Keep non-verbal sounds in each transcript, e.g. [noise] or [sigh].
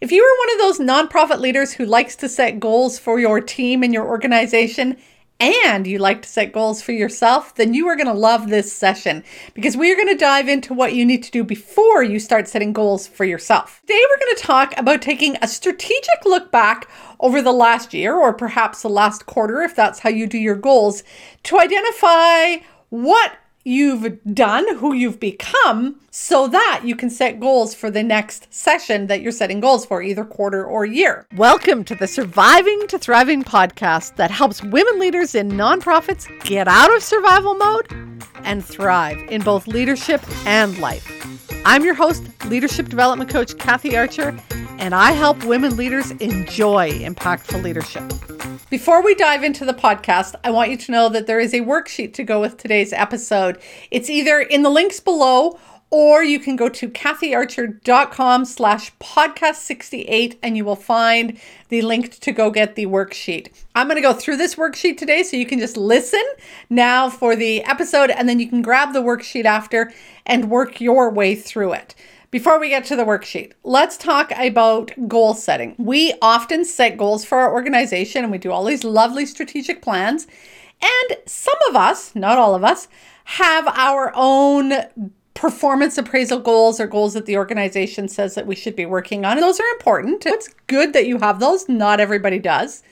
If you are one of those nonprofit leaders who likes to set goals for your team and your organization, and you like to set goals for yourself, then you are going to love this session because we are going to dive into what you need to do before you start setting goals for yourself. Today, we're going to talk about taking a strategic look back over the last year or perhaps the last quarter, if that's how you do your goals, to identify what you've done, who you've become, so that you can set goals for the next session that you're setting goals for, either quarter or year. Welcome to the Surviving to Thriving podcast that helps women leaders in nonprofits get out of survival mode and thrive in both leadership and life. I'm your host, leadership development coach Kathy Archer, and I help women leaders enjoy impactful leadership. Before we dive into the podcast, I want you to know that there is a worksheet to go with today's episode. It's either in the links below or you can go to kathyarcher.com slash podcast 68 and you will find the link to go get the worksheet. I'm going to go through this worksheet today so you can just listen now for the episode and then you can grab the worksheet after and work your way through it. Before we get to the worksheet, let's talk about goal setting. We often set goals for our organization and we do all these lovely strategic plans. And some of us, not all of us, have our own performance appraisal goals or goals that the organization says that we should be working on. And those are important. It's good that you have those. Not everybody does.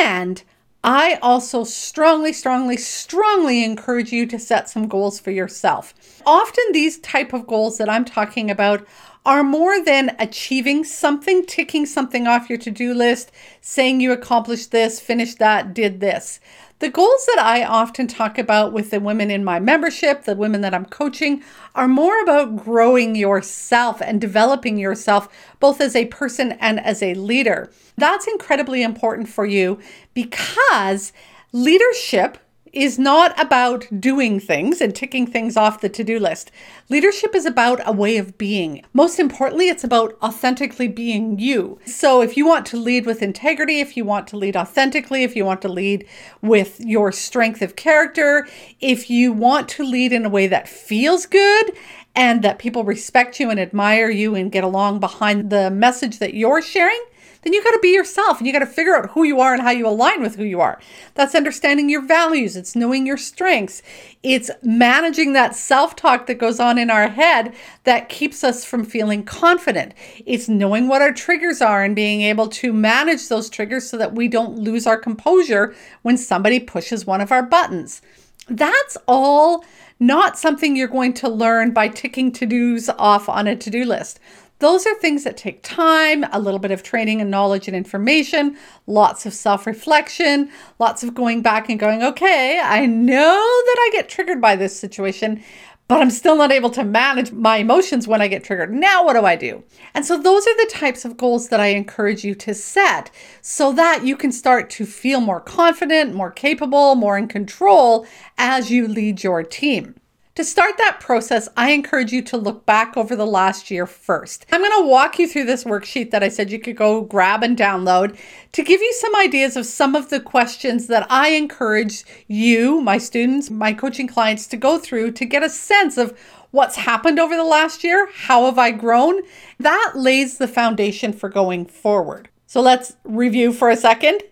And I also strongly, strongly, strongly encourage you to set some goals for yourself. Often these type of goals that I'm talking about are more than achieving something, ticking something off your to-do list, saying you accomplished this, finished that, did this. The goals that I often talk about with the women in my membership, the women that I'm coaching, are more about growing yourself and developing yourself both as a person and as a leader. That's incredibly important for you because leadership is not about doing things and ticking things off the to do list. Leadership is about a way of being. Most importantly, it's about authentically being you. So, if you want to lead with integrity, if you want to lead authentically, if you want to lead with your strength of character, if you want to lead in a way that feels good and that people respect you and admire you and get along behind the message that you're sharing, then you got to be yourself and you got to figure out who you are and how you align with who you are. That's understanding your values, it's knowing your strengths, it's managing that self talk that goes on in our head that keeps us from feeling confident. It's knowing what our triggers are and being able to manage those triggers so that we don't lose our composure when somebody pushes one of our buttons. That's all not something you're going to learn by ticking to dos off on a to do list. Those are things that take time, a little bit of training and knowledge and information, lots of self reflection, lots of going back and going, okay, I know that I get triggered by this situation, but I'm still not able to manage my emotions when I get triggered. Now, what do I do? And so, those are the types of goals that I encourage you to set so that you can start to feel more confident, more capable, more in control as you lead your team. To start that process, I encourage you to look back over the last year first. I'm going to walk you through this worksheet that I said you could go grab and download to give you some ideas of some of the questions that I encourage you, my students, my coaching clients to go through to get a sense of what's happened over the last year, how have I grown? That lays the foundation for going forward. So let's review for a second.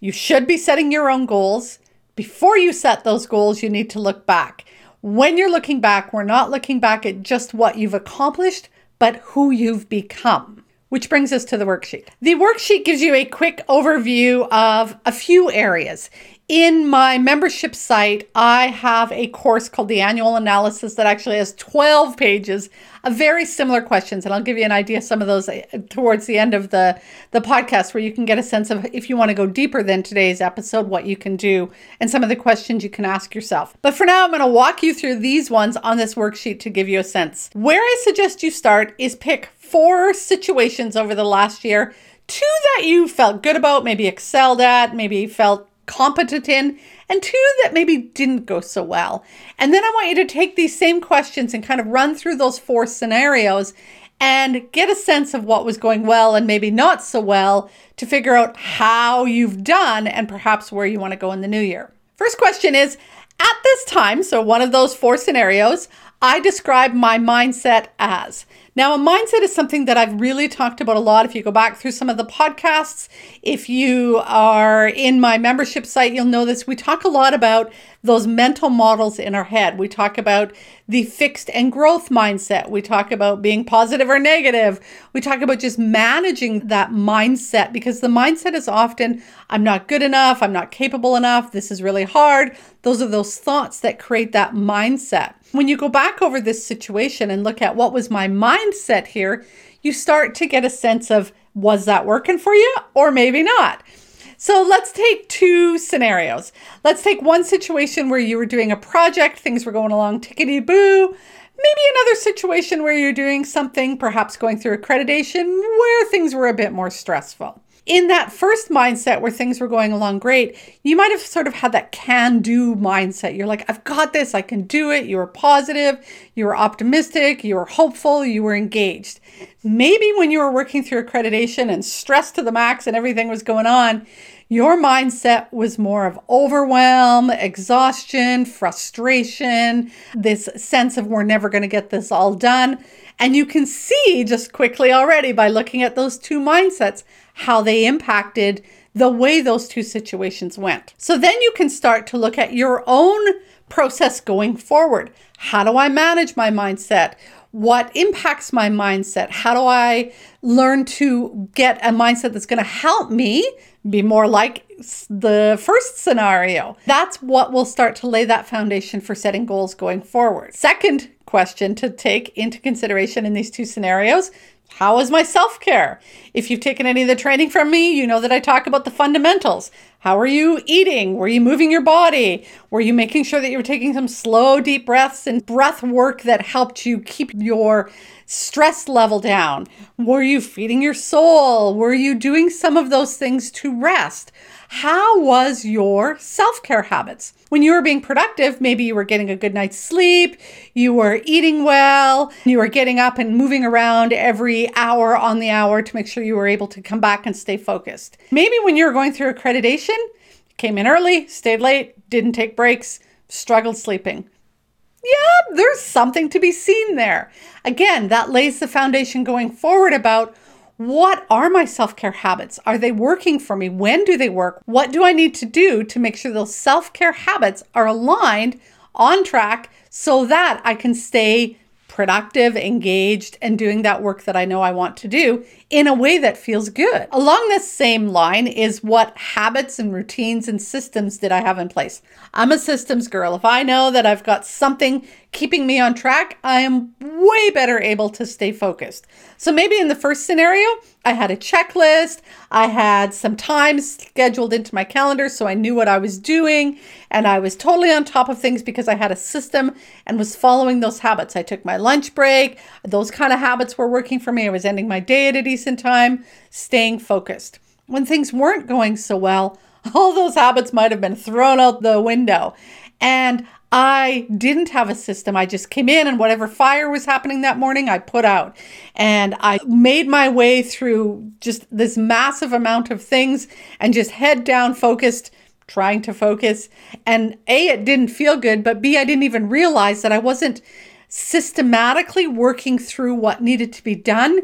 You should be setting your own goals. Before you set those goals, you need to look back. When you're looking back, we're not looking back at just what you've accomplished, but who you've become. Which brings us to the worksheet. The worksheet gives you a quick overview of a few areas. In my membership site, I have a course called the Annual Analysis that actually has 12 pages of very similar questions. And I'll give you an idea some of those uh, towards the end of the, the podcast, where you can get a sense of if you want to go deeper than today's episode, what you can do, and some of the questions you can ask yourself. But for now, I'm going to walk you through these ones on this worksheet to give you a sense. Where I suggest you start is pick four situations over the last year, two that you felt good about, maybe excelled at, maybe felt competent in, and two that maybe didn't go so well. And then I want you to take these same questions and kind of run through those four scenarios and get a sense of what was going well and maybe not so well to figure out how you've done and perhaps where you want to go in the new year. First question is At this time, so one of those four scenarios, I describe my mindset as. Now, a mindset is something that I've really talked about a lot. If you go back through some of the podcasts, if you are in my membership site, you'll know this. We talk a lot about those mental models in our head. We talk about the fixed and growth mindset. We talk about being positive or negative. We talk about just managing that mindset because the mindset is often, I'm not good enough, I'm not capable enough, this is really hard. Those are those thoughts that create that mindset. When you go back over this situation and look at what was my mindset here, you start to get a sense of was that working for you or maybe not. So let's take two scenarios. Let's take one situation where you were doing a project, things were going along tickety boo. Maybe another situation where you're doing something, perhaps going through accreditation, where things were a bit more stressful. In that first mindset where things were going along great, you might have sort of had that can do mindset. You're like, I've got this, I can do it. You were positive, you were optimistic, you were hopeful, you were engaged. Maybe when you were working through accreditation and stressed to the max and everything was going on, your mindset was more of overwhelm, exhaustion, frustration, this sense of we're never going to get this all done. And you can see just quickly already by looking at those two mindsets how they impacted the way those two situations went. So then you can start to look at your own process going forward. How do I manage my mindset? What impacts my mindset? How do I learn to get a mindset that's going to help me be more like the first scenario. That's what will start to lay that foundation for setting goals going forward. Second question to take into consideration in these two scenarios how is my self care? If you've taken any of the training from me, you know that I talk about the fundamentals. How are you eating? Were you moving your body? Were you making sure that you were taking some slow, deep breaths and breath work that helped you keep your stress level down? Were you feeding your soul? Were you doing some of those things to rest? How was your self care habits? When you were being productive, maybe you were getting a good night's sleep, you were eating well, you were getting up and moving around every hour on the hour to make sure you were able to come back and stay focused. Maybe when you were going through accreditation, came in early, stayed late, didn't take breaks, struggled sleeping. Yeah, there's something to be seen there. Again, that lays the foundation going forward about what are my self care habits? Are they working for me? When do they work? What do I need to do to make sure those self care habits are aligned on track so that I can stay productive, engaged, and doing that work that I know I want to do in a way that feels good. Along this same line is what habits and routines and systems did I have in place? I'm a systems girl. If I know that I've got something keeping me on track, I am way better able to stay focused. So maybe in the first scenario, I had a checklist, I had some time scheduled into my calendar so I knew what I was doing, and I was totally on top of things because I had a system and was following those habits. I took my lunch break, those kind of habits were working for me. I was ending my day at a decent time, staying focused. When things weren't going so well, [laughs] all those habits might have been thrown out the window. And I didn't have a system. I just came in and whatever fire was happening that morning, I put out. And I made my way through just this massive amount of things and just head down focused, trying to focus. And A, it didn't feel good, but B, I didn't even realize that I wasn't systematically working through what needed to be done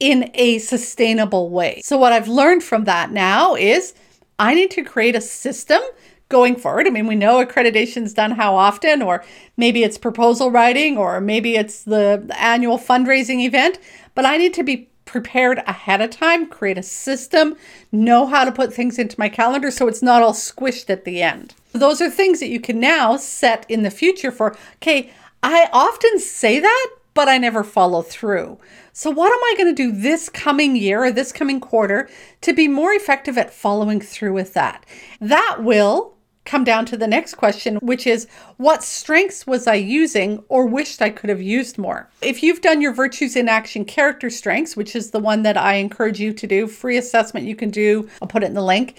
in a sustainable way. So, what I've learned from that now is I need to create a system going forward. I mean, we know accreditation's done how often, or maybe it's proposal writing, or maybe it's the, annual fundraising event, but I need to be prepared ahead of time, create a system, know how to put things into my calendar so it's not all squished at the end. Those are things that you can now set in the future for, okay, I often say that, but I never follow through. So, what am I going to do this coming year or this coming quarter to be more effective at following through with that? That will come down to the next question, which is what strengths was I using or wished I could have used more? If you've done your Virtues in Action character strengths, which is the one that I encourage you to do, free assessment you can do, I'll put it in the link.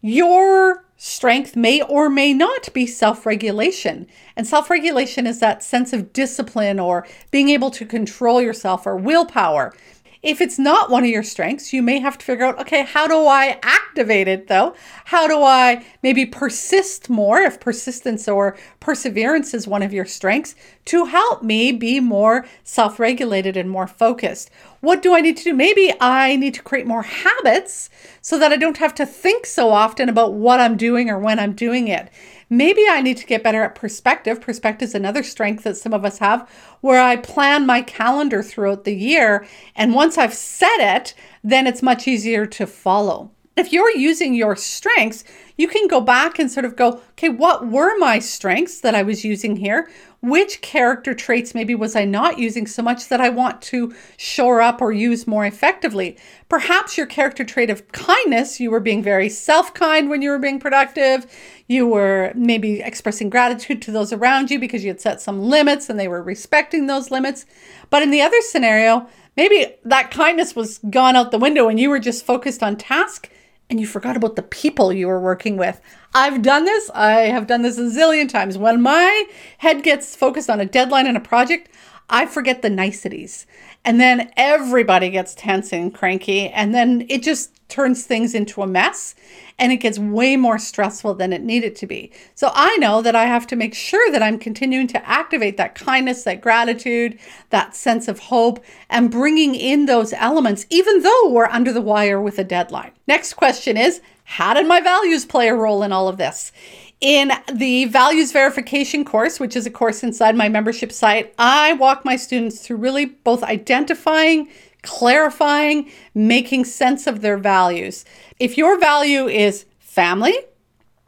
Your strength may or may not be self regulation. And self regulation is that sense of discipline or being able to control yourself or willpower. If it's not one of your strengths, you may have to figure out okay, how do I activate it though? How do I maybe persist more if persistence or perseverance is one of your strengths to help me be more self regulated and more focused? What do I need to do? Maybe I need to create more habits so that I don't have to think so often about what I'm doing or when I'm doing it. Maybe I need to get better at perspective. Perspective is another strength that some of us have, where I plan my calendar throughout the year. And once I've set it, then it's much easier to follow. If you're using your strengths, you can go back and sort of go, okay, what were my strengths that I was using here? Which character traits maybe was I not using so much that I want to shore up or use more effectively? Perhaps your character trait of kindness, you were being very self kind when you were being productive. You were maybe expressing gratitude to those around you because you had set some limits and they were respecting those limits. But in the other scenario, maybe that kindness was gone out the window and you were just focused on task and you forgot about the people you were working with. I've done this. I have done this a zillion times. When my head gets focused on a deadline and a project, I forget the niceties. And then everybody gets tense and cranky. And then it just turns things into a mess and it gets way more stressful than it needed to be. So I know that I have to make sure that I'm continuing to activate that kindness, that gratitude, that sense of hope, and bringing in those elements, even though we're under the wire with a deadline. Next question is How did my values play a role in all of this? In the values verification course, which is a course inside my membership site, I walk my students through really both identifying, clarifying, making sense of their values. If your value is family,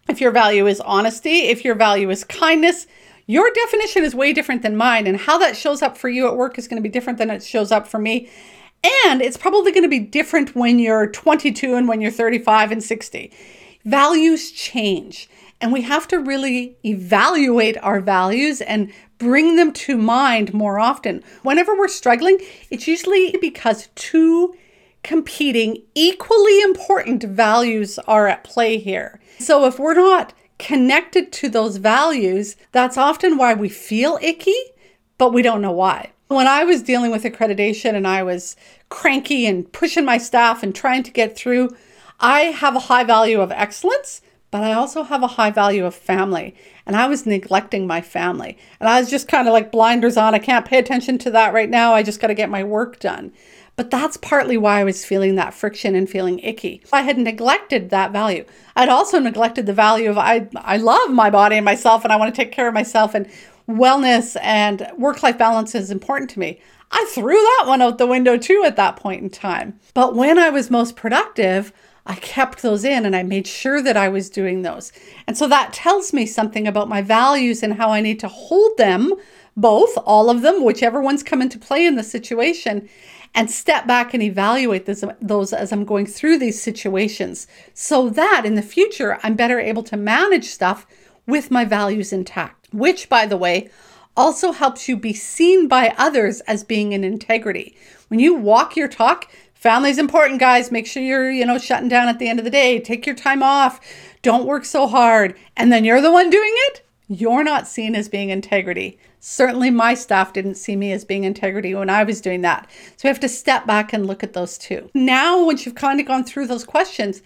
if your value is honesty, if your value is kindness, your definition is way different than mine. And how that shows up for you at work is going to be different than it shows up for me. And it's probably going to be different when you're 22 and when you're 35 and 60. Values change. And we have to really evaluate our values and bring them to mind more often. Whenever we're struggling, it's usually because two competing, equally important values are at play here. So if we're not connected to those values, that's often why we feel icky, but we don't know why. When I was dealing with accreditation and I was cranky and pushing my staff and trying to get through, I have a high value of excellence, but I also have a high value of family. And I was neglecting my family. And I was just kind of like blinders on. I can't pay attention to that right now. I just got to get my work done. But that's partly why I was feeling that friction and feeling icky. I had neglected that value. I'd also neglected the value of I I love my body and myself and I want to take care of myself and wellness and work-life balance is important to me. I threw that one out the window too at that point in time. But when I was most productive, I kept those in and I made sure that I was doing those. And so that tells me something about my values and how I need to hold them, both, all of them, whichever ones come into play in the situation, and step back and evaluate this, those as I'm going through these situations so that in the future I'm better able to manage stuff with my values intact, which, by the way, also helps you be seen by others as being in integrity. When you walk your talk, family's important, guys. Make sure you're, you know, shutting down at the end of the day. Take your time off. Don't work so hard. And then you're the one doing it. You're not seen as being integrity. Certainly, my staff didn't see me as being integrity when I was doing that. So we have to step back and look at those two. Now, once you've kind of gone through those questions,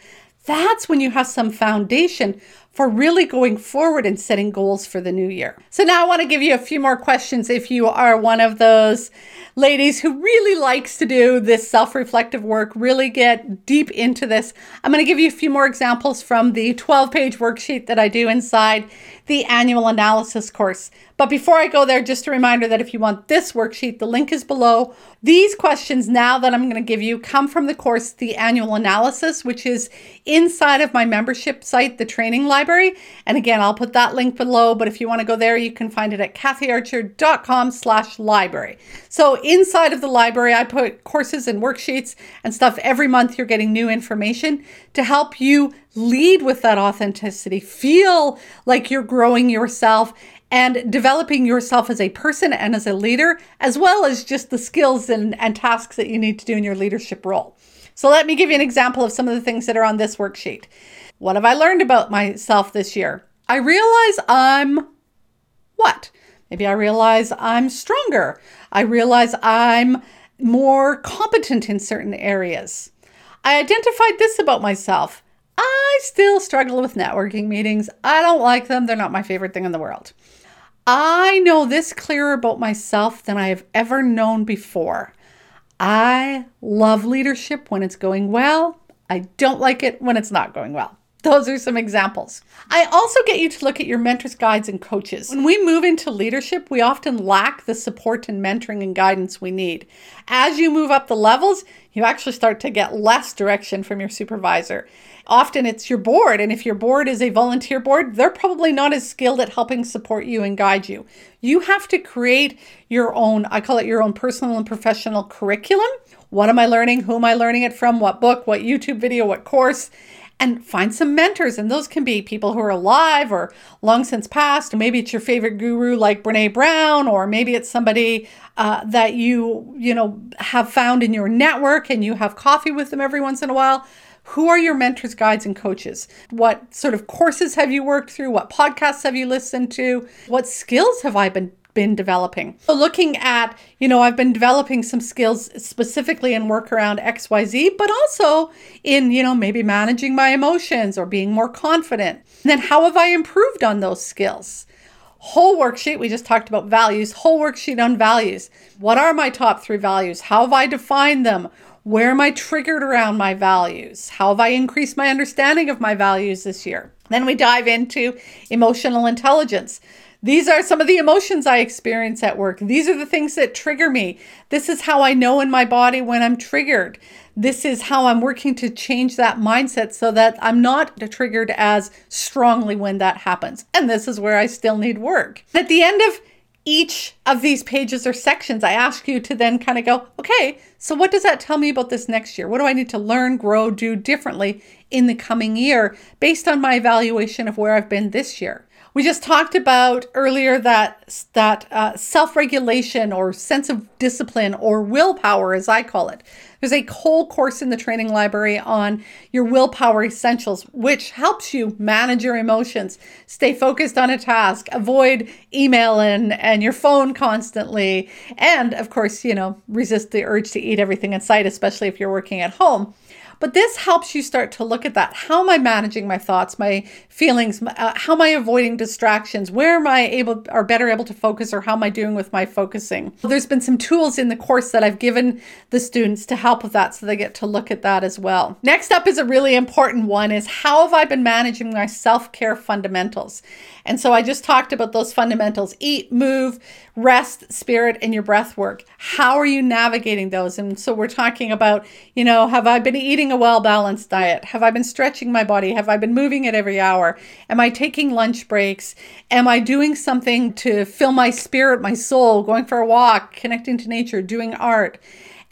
that's when you have some foundation for really going forward and setting goals for the new year. So now I want to give you a few more questions if you are one of those ladies who really likes to do this self-reflective work, really get deep into this. I'm going to give you a few more examples from the 12-page worksheet that I do inside the annual analysis course. But before I go there, just a reminder that if you want this worksheet, the link is below. These questions now that I'm going to give you come from the course, the annual analysis, which is inside of my membership site, the training library. And again, I'll put that link below, but if you want to go there, you can find it at kathyarcher.com slash library. So inside of the library, I put courses and worksheets and stuff. Every month you're getting new information to help you lead with that authenticity, feel like you're growing yourself and developing yourself as a person and as a leader, as well as just the skills and, and tasks that you need to do in your leadership role. So, let me give you an example of some of the things that are on this worksheet. What have I learned about myself this year? I realize I'm what? Maybe I realize I'm stronger. I realize I'm more competent in certain areas. I identified this about myself. I still struggle with networking meetings. I don't like them, they're not my favorite thing in the world. I know this clearer about myself than I have ever known before. I love leadership when it's going well. I don't like it when it's not going well. Those are some examples. I also get you to look at your mentors, guides, and coaches. When we move into leadership, we often lack the support and mentoring and guidance we need. As you move up the levels, you actually start to get less direction from your supervisor. Often it's your board, and if your board is a volunteer board, they're probably not as skilled at helping support you and guide you. You have to create your own, I call it your own personal and professional curriculum. What am I learning? Who am I learning it from? What book? What YouTube video? What course? And find some mentors. And those can be people who are alive or long since passed. Maybe it's your favorite guru like Brene Brown, or maybe it's somebody uh, that you, you know, have found in your network and you have coffee with them every once in a while. Who are your mentors, guides, and coaches? What sort of courses have you worked through? What podcasts have you listened to? What skills have I been been developing. So looking at, you know, I've been developing some skills specifically in work around XYZ, but also in, you know, maybe managing my emotions or being more confident. And then how have I improved on those skills? Whole worksheet, we just talked about values, whole worksheet on values. What are my top three values? How have I defined them? Where am I triggered around my values? How have I increased my understanding of my values this year? Then we dive into emotional intelligence. These are some of the emotions I experience at work. These are the things that trigger me. This is how I know in my body when I'm triggered. This is how I'm working to change that mindset so that I'm not triggered as strongly when that happens. And this is where I still need work. At the end of each of these pages or sections, I ask you to then kind of go, okay, so what does that tell me about this next year? What do I need to learn, grow, do differently in the coming year based on my evaluation of where I've been this year? We just talked about earlier that that uh, self-regulation or sense of discipline or willpower, as I call it. There's a whole course in the training library on your willpower essentials, which helps you manage your emotions, stay focused on a task, avoid email and, and your phone constantly, and of course, you know, resist the urge to eat everything in sight, especially if you're working at home. But this helps you start to look at that. How am I managing my thoughts, my feelings? Uh, how am I avoiding distractions? Where am I able or better able to focus, or how am I doing with my focusing? There's been some tools in the course that I've given the students to help with that, so they get to look at that as well. Next up is a really important one: is how have I been managing my self care fundamentals? And so I just talked about those fundamentals: eat, move, rest, spirit, and your breath work. How are you navigating those? And so we're talking about, you know, have I been eating eating a well balanced diet? Have I been stretching my body? Have I been moving it every hour? Am I taking lunch breaks? Am I doing something to fill my spirit, my soul, going for a walk, connecting to nature, doing art?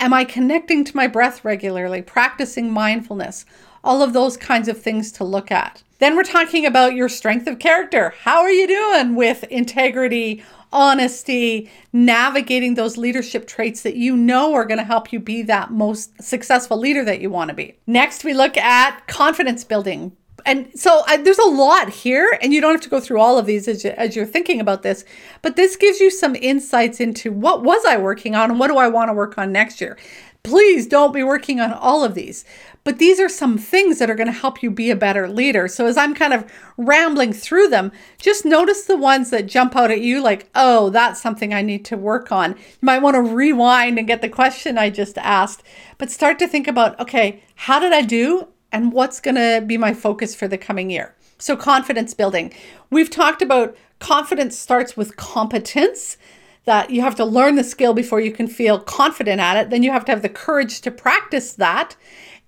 Am I connecting to my breath regularly, practicing mindfulness? All of those kinds of things to look at. Then we're talking about your strength of character. How are you doing with integrity, honesty, navigating those leadership traits that you know are going to help you be that most successful leader that you want to be. Next, we look at confidence building. And so I, there's a lot here, and you don't have to go through all of these as, you, as you're thinking about this, but this gives you some insights into what was I working on and what do I want to work on next year. Please don't be working on all of these. But these are some things that are going to help you be a better leader. So as I'm kind of rambling through them, just notice the ones that jump out at you like, oh, that's something I need to work on. You might want to rewind and get the question I just asked, but start to think about, okay, how did I do? And what's going to be my focus for the coming year? So, confidence building. We've talked about confidence starts with competence that you have to learn the skill before you can feel confident at it. Then you have to have the courage to practice that.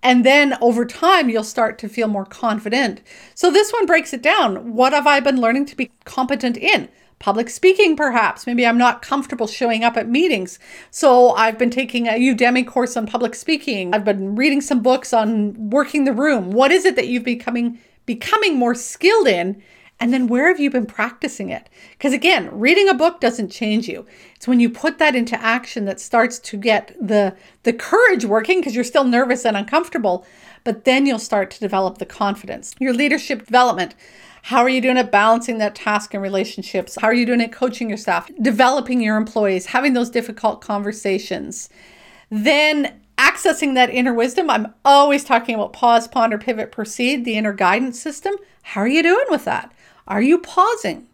And then over time, you'll start to feel more confident. So this one breaks it down. What have I been learning to be competent in? Public speaking, perhaps. Maybe I'm not comfortable showing up at meetings. So I've been taking a Udemy course on public speaking. I've been reading some books on working the room. What is it that you've becoming becoming more skilled in and then where have you been practicing it? Because again, reading a book doesn't change you. It's when you put that into action that starts to get the the courage working because you're still nervous and uncomfortable, but then you'll start to develop the confidence. Your leadership development. How are you doing at balancing that task and relationships? How are you doing at coaching your staff, developing your employees, having those difficult conversations? Then accessing that inner wisdom, I'm always talking about pause, ponder, pivot, proceed, the inner guidance system. How are you doing with that? Are you pausing?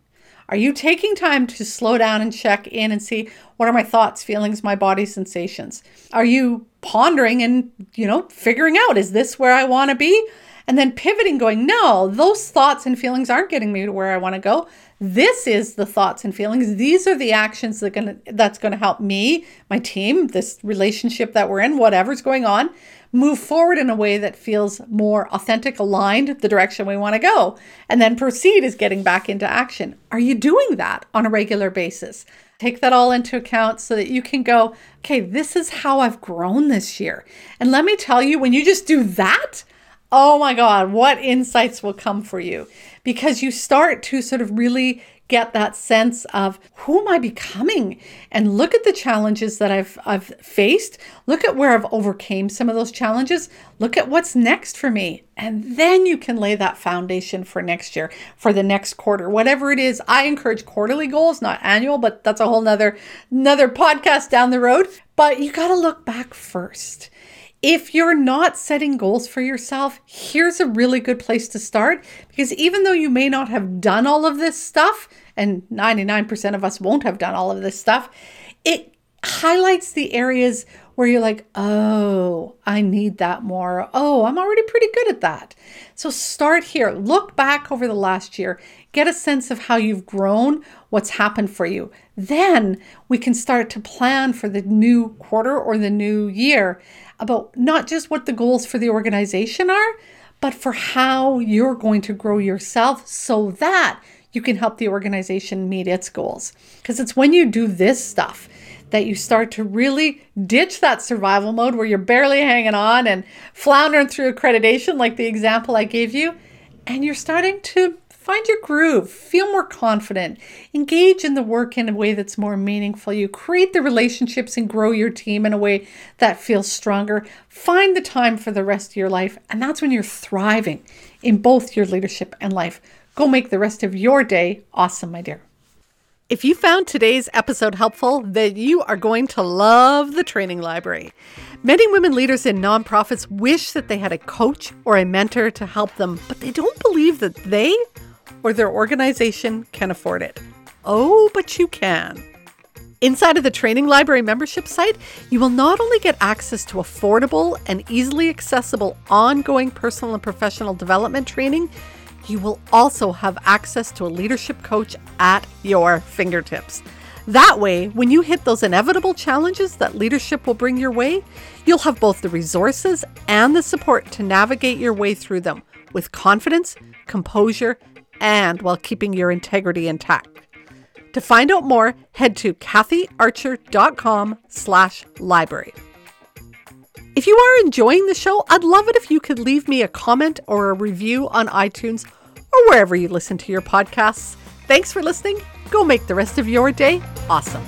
Are you taking time to slow down and check in and see what are my thoughts, feelings, my body sensations? Are you pondering and, you know, figuring out is this where I want to be? And then pivoting going, no, those thoughts and feelings aren't getting me to where I want to go. This is the thoughts and feelings. These are the actions that gonna that's going to help me, my team, this relationship that we're in, whatever's going on, move forward in a way that feels more authentic, aligned the direction we want to go. And then proceed is getting back into action. Are you doing that on a regular basis? Take that all into account so that you can go, okay, this is how I've grown this year. And let me tell you, when you just do that, oh my God, what insights will come for you because you start to sort of really get that sense of who am I becoming? And look at the challenges that I've I've faced. Look at where I've overcame some of those challenges. Look at what's next for me. And then you can lay that foundation for next year for the next quarter whatever it is. I encourage quarterly goals not annual but that's a whole nother another podcast down the road. But you got to look back first if you're not setting goals for yourself, here's a really good place to start because even though you may not have done all of this stuff, and 99% of us won't have done all of this stuff, it highlights the areas where you're like, oh, I need that more. Oh, I'm already pretty good at that. So start here. Look back over the last year, get a sense of how you've grown, what's happened for you. Then we can start to plan for the new quarter or the new year about not just what the goals for the organization are, but for how you're going to grow yourself so that you can help the organization meet its goals. Because it's when you do this stuff that you start to really ditch that survival mode where you're barely hanging on and floundering through accreditation, like the example I gave you, and you're starting to find your groove, feel more confident, engage in the work in a way that's more meaningful. You create the relationships and grow your team in a way that feels stronger. Find the time for the rest of your life, and that's when you're thriving in both your leadership and life. Go make the rest of your day awesome, my dear. If you found today's episode helpful, then you are going to love the training library. Many women leaders in nonprofits wish that they had a coach or a mentor to help them, but they don't believe that they or their organization can afford it. Oh, but you can. Inside of the Training Library membership site, you will not only get access to affordable and easily accessible ongoing personal and professional development training, you will also have access to a leadership coach at your fingertips. That way, when you hit those inevitable challenges that leadership will bring your way, you'll have both the resources and the support to navigate your way through them with confidence, composure, and while keeping your integrity intact. To find out more, head to kathyarcher.com slash library. If you are enjoying the show, I'd love it if you could leave me a comment or a review on iTunes or wherever you listen to your podcasts. Thanks for listening. Go make the rest of your day awesome.